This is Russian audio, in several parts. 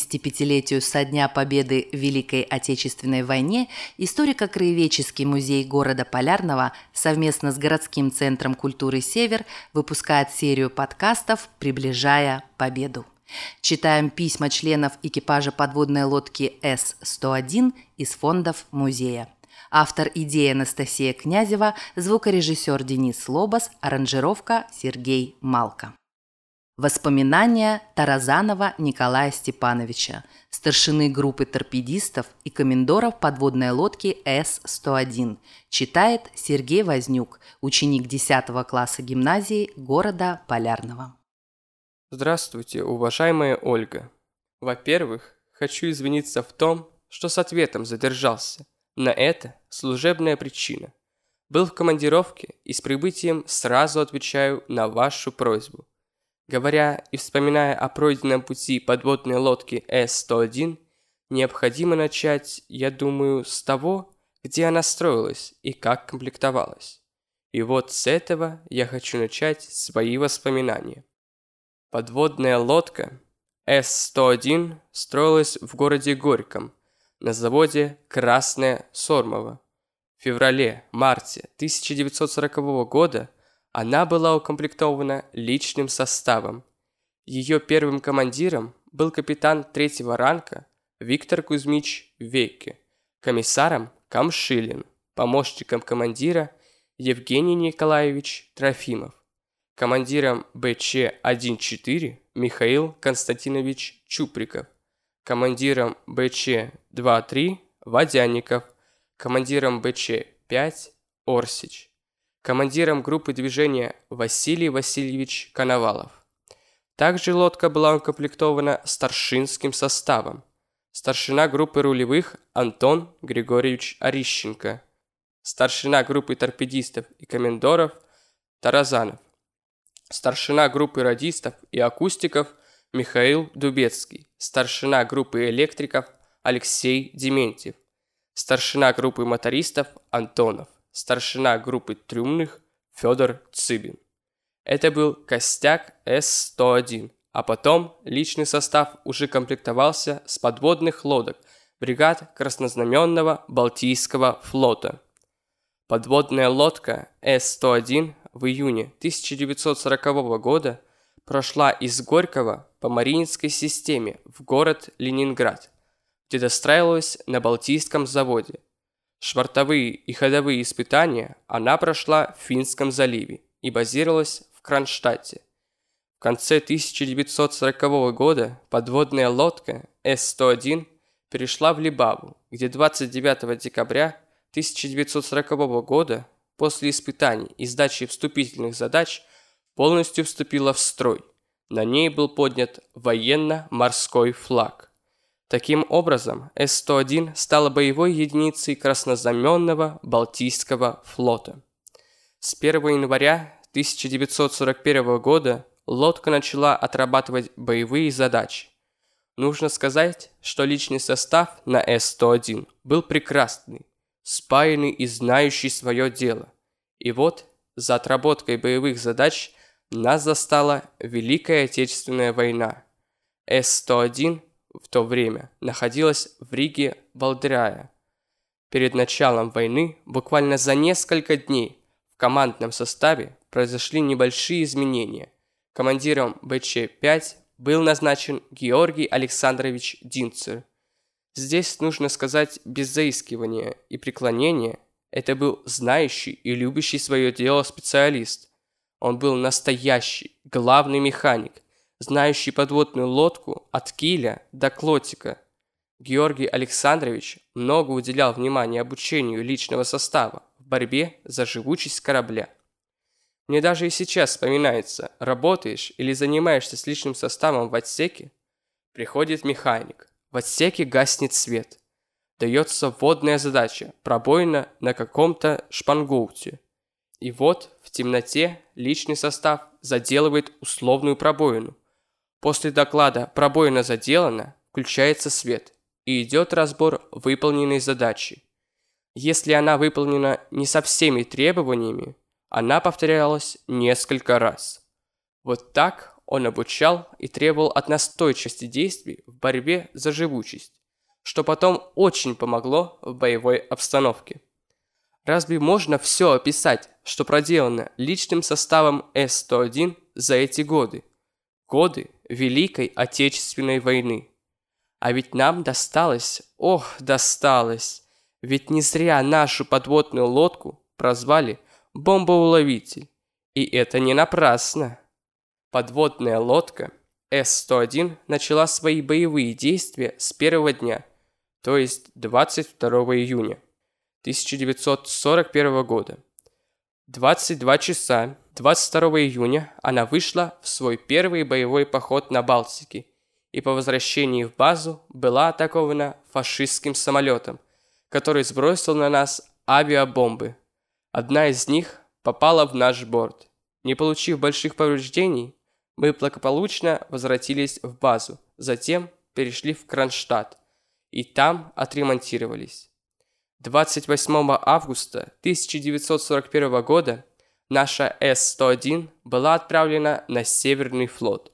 75-летию со дня победы в Великой Отечественной войне историко-краеведческий музей города Полярного совместно с городским центром культуры «Север» выпускает серию подкастов «Приближая победу». Читаем письма членов экипажа подводной лодки С-101 из фондов музея. Автор идеи Анастасия Князева, звукорежиссер Денис Лобас, аранжировка Сергей Малко. Воспоминания Таразанова Николая Степановича, старшины группы торпедистов и комендоров подводной лодки С-101. Читает Сергей Вознюк, ученик 10 класса гимназии города Полярного. Здравствуйте, уважаемая Ольга. Во-первых, хочу извиниться в том, что с ответом задержался. На это служебная причина. Был в командировке и с прибытием сразу отвечаю на вашу просьбу. Говоря и вспоминая о пройденном пути подводной лодки С-101, необходимо начать, я думаю, с того, где она строилась и как комплектовалась. И вот с этого я хочу начать свои воспоминания. Подводная лодка С-101 строилась в городе Горьком на заводе «Красное Сормово». В феврале-марте 1940 года – она была укомплектована личным составом. Ее первым командиром был капитан третьего ранга Виктор Кузьмич Вейке, комиссаром Камшилин, помощником командира Евгений Николаевич Трофимов, командиром БЧ-1-4 Михаил Константинович Чуприков, командиром БЧ-2-3 Водяников, командиром БЧ-5 Орсич командиром группы движения Василий Васильевич Коновалов. Также лодка была укомплектована старшинским составом. Старшина группы рулевых Антон Григорьевич Орищенко. Старшина группы торпедистов и комендоров Таразанов. Старшина группы радистов и акустиков Михаил Дубецкий. Старшина группы электриков Алексей Дементьев. Старшина группы мотористов Антонов старшина группы трюмных Федор Цыбин. Это был костяк С-101, а потом личный состав уже комплектовался с подводных лодок бригад Краснознаменного Балтийского флота. Подводная лодка С-101 в июне 1940 года прошла из Горького по Мариинской системе в город Ленинград, где достраивалась на Балтийском заводе – Швартовые и ходовые испытания она прошла в Финском заливе и базировалась в Кронштадте. В конце 1940 года подводная лодка С-101 перешла в Либаву, где 29 декабря 1940 года после испытаний и сдачи вступительных задач полностью вступила в строй. На ней был поднят военно-морской флаг. Таким образом, С-101 стала боевой единицей краснознаменного Балтийского флота. С 1 января 1941 года лодка начала отрабатывать боевые задачи. Нужно сказать, что личный состав на С-101 был прекрасный, спаянный и знающий свое дело. И вот, за отработкой боевых задач нас застала Великая Отечественная война. С-101 в то время находилась в Риге Балдрая. Перед началом войны, буквально за несколько дней, в командном составе произошли небольшие изменения. Командиром БЧ-5 был назначен Георгий Александрович Динцер. Здесь нужно сказать без заискивания и преклонения, это был знающий и любящий свое дело специалист. Он был настоящий, главный механик – знающий подводную лодку от киля до клотика. Георгий Александрович много уделял внимания обучению личного состава в борьбе за живучесть корабля. Мне даже и сейчас вспоминается, работаешь или занимаешься с личным составом в отсеке, приходит механик, в отсеке гаснет свет. Дается вводная задача, пробоина на каком-то шпангоуте. И вот в темноте личный состав заделывает условную пробоину. После доклада «Пробоина заделана» включается свет и идет разбор выполненной задачи. Если она выполнена не со всеми требованиями, она повторялась несколько раз. Вот так Он обучал и требовал от настойчивости действий в борьбе за живучесть, что потом очень помогло в боевой обстановке. Разве можно все описать, что проделано личным составом С-101 за эти годы? Годы Великой Отечественной войны. А ведь нам досталось, ох, досталось. Ведь не зря нашу подводную лодку прозвали «бомбоуловитель». И это не напрасно. Подводная лодка С-101 начала свои боевые действия с первого дня, то есть 22 июня 1941 года. 22 часа 22 июня она вышла в свой первый боевой поход на Балтике и по возвращении в базу была атакована фашистским самолетом, который сбросил на нас авиабомбы. Одна из них попала в наш борт. Не получив больших повреждений, мы благополучно возвратились в базу, затем перешли в Кронштадт и там отремонтировались. 28 августа 1941 года наша С-101 была отправлена на Северный флот.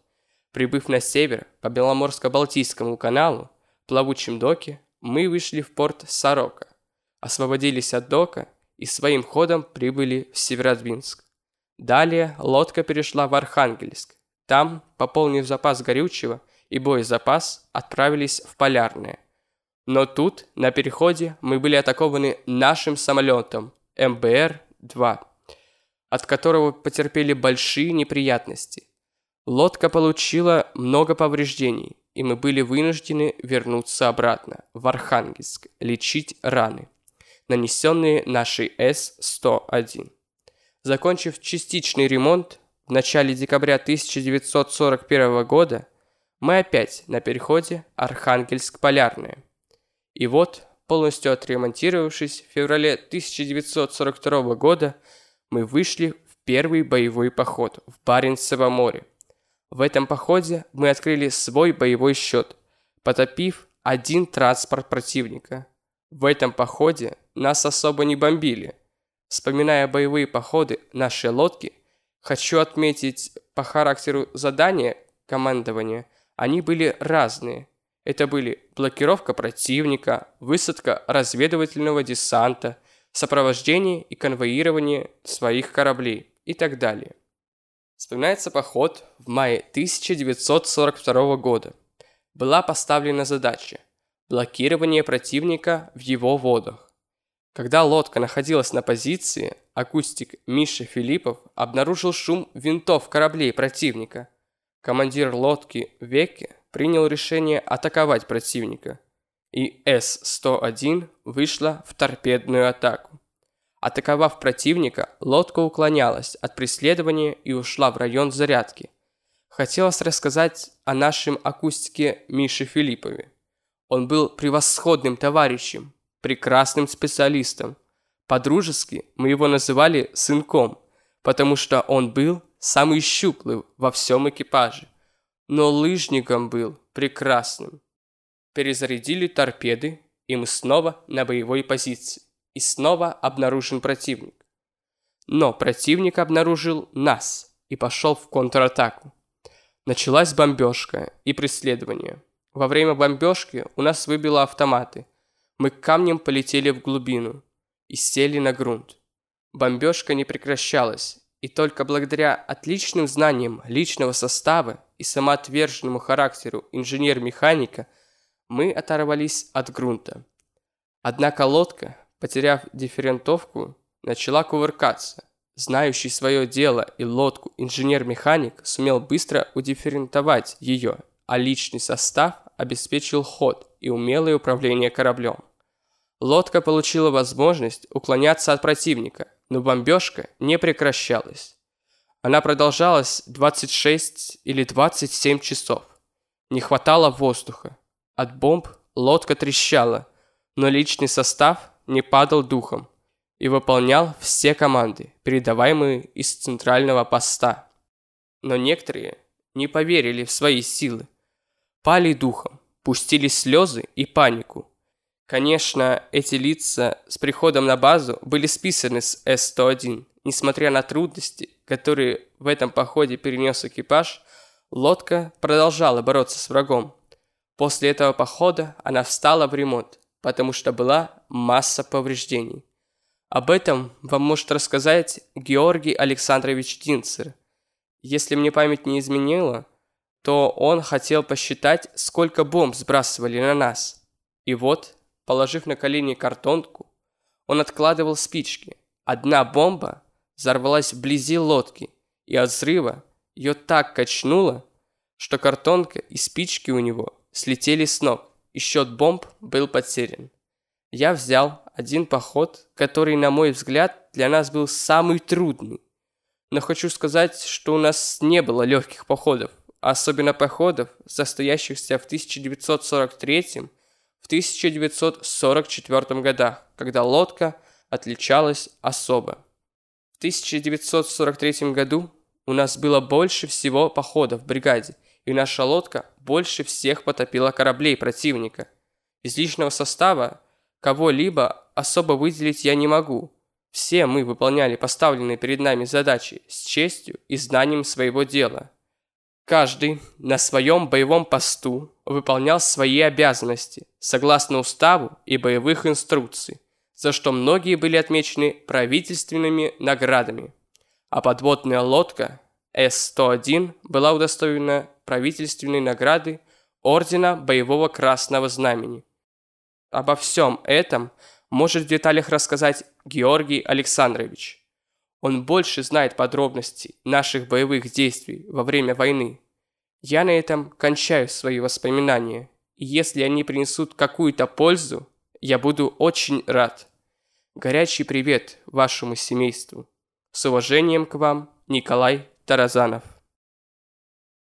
Прибыв на север по Беломорско-Балтийскому каналу, плавучем доке, мы вышли в порт Сорока, освободились от дока и своим ходом прибыли в Северодвинск. Далее лодка перешла в Архангельск. Там, пополнив запас горючего и боезапас, отправились в Полярное. Но тут, на переходе, мы были атакованы нашим самолетом МБР-2 от которого потерпели большие неприятности. Лодка получила много повреждений, и мы были вынуждены вернуться обратно, в Архангельск, лечить раны, нанесенные нашей С-101. Закончив частичный ремонт, в начале декабря 1941 года мы опять на переходе Архангельск-Полярное. И вот, полностью отремонтировавшись, в феврале 1942 года мы вышли в первый боевой поход в Баренцево море. В этом походе мы открыли свой боевой счет, потопив один транспорт противника. В этом походе нас особо не бомбили. Вспоминая боевые походы нашей лодки, хочу отметить по характеру задания командования, они были разные. Это были блокировка противника, высадка разведывательного десанта, сопровождение и конвоирование своих кораблей и так далее. Вспоминается поход в мае 1942 года. Была поставлена задача – блокирование противника в его водах. Когда лодка находилась на позиции, акустик Миша Филиппов обнаружил шум винтов кораблей противника. Командир лодки Веке принял решение атаковать противника – и С-101 вышла в торпедную атаку. Атаковав противника, лодка уклонялась от преследования и ушла в район зарядки. Хотелось рассказать о нашем акустике Мише Филиппове. Он был превосходным товарищем, прекрасным специалистом. По-дружески мы его называли «сынком», потому что он был самый щуплый во всем экипаже. Но лыжником был прекрасным перезарядили торпеды, и мы снова на боевой позиции. И снова обнаружен противник. Но противник обнаружил нас и пошел в контратаку. Началась бомбежка и преследование. Во время бомбежки у нас выбило автоматы. Мы камнем полетели в глубину и сели на грунт. Бомбежка не прекращалась, и только благодаря отличным знаниям личного состава и самоотверженному характеру инженер-механика мы оторвались от грунта. Однако лодка, потеряв дифферентовку, начала кувыркаться. Знающий свое дело и лодку инженер-механик сумел быстро удифферентовать ее, а личный состав обеспечил ход и умелое управление кораблем. Лодка получила возможность уклоняться от противника, но бомбежка не прекращалась. Она продолжалась 26 или 27 часов. Не хватало воздуха, от бомб лодка трещала, но личный состав не падал духом и выполнял все команды, передаваемые из центрального поста. Но некоторые не поверили в свои силы, пали духом, пустили слезы и панику. Конечно, эти лица с приходом на базу были списаны с С-101. Несмотря на трудности, которые в этом походе перенес экипаж, Лодка продолжала бороться с врагом. После этого похода она встала в ремонт, потому что была масса повреждений. Об этом вам может рассказать Георгий Александрович Динцер. Если мне память не изменила, то он хотел посчитать, сколько бомб сбрасывали на нас. И вот, положив на колени картонку, он откладывал спички. Одна бомба взорвалась вблизи лодки, и от взрыва ее так качнуло, что картонка и спички у него слетели с ног, и счет бомб был потерян. Я взял один поход, который, на мой взгляд, для нас был самый трудный. Но хочу сказать, что у нас не было легких походов, особенно походов, состоящихся в 1943 в 1944 годах, когда лодка отличалась особо. В 1943 году у нас было больше всего походов в бригаде, и наша лодка больше всех потопила кораблей противника. Из личного состава кого-либо особо выделить я не могу. Все мы выполняли поставленные перед нами задачи с честью и знанием своего дела. Каждый на своем боевом посту выполнял свои обязанности согласно уставу и боевых инструкций, за что многие были отмечены правительственными наградами. А подводная лодка С-101 была удостоена правительственной награды Ордена Боевого Красного Знамени. Обо всем этом может в деталях рассказать Георгий Александрович. Он больше знает подробностей наших боевых действий во время войны. Я на этом кончаю свои воспоминания, и если они принесут какую-то пользу, я буду очень рад. Горячий привет вашему семейству. С уважением к вам, Николай Tarazanov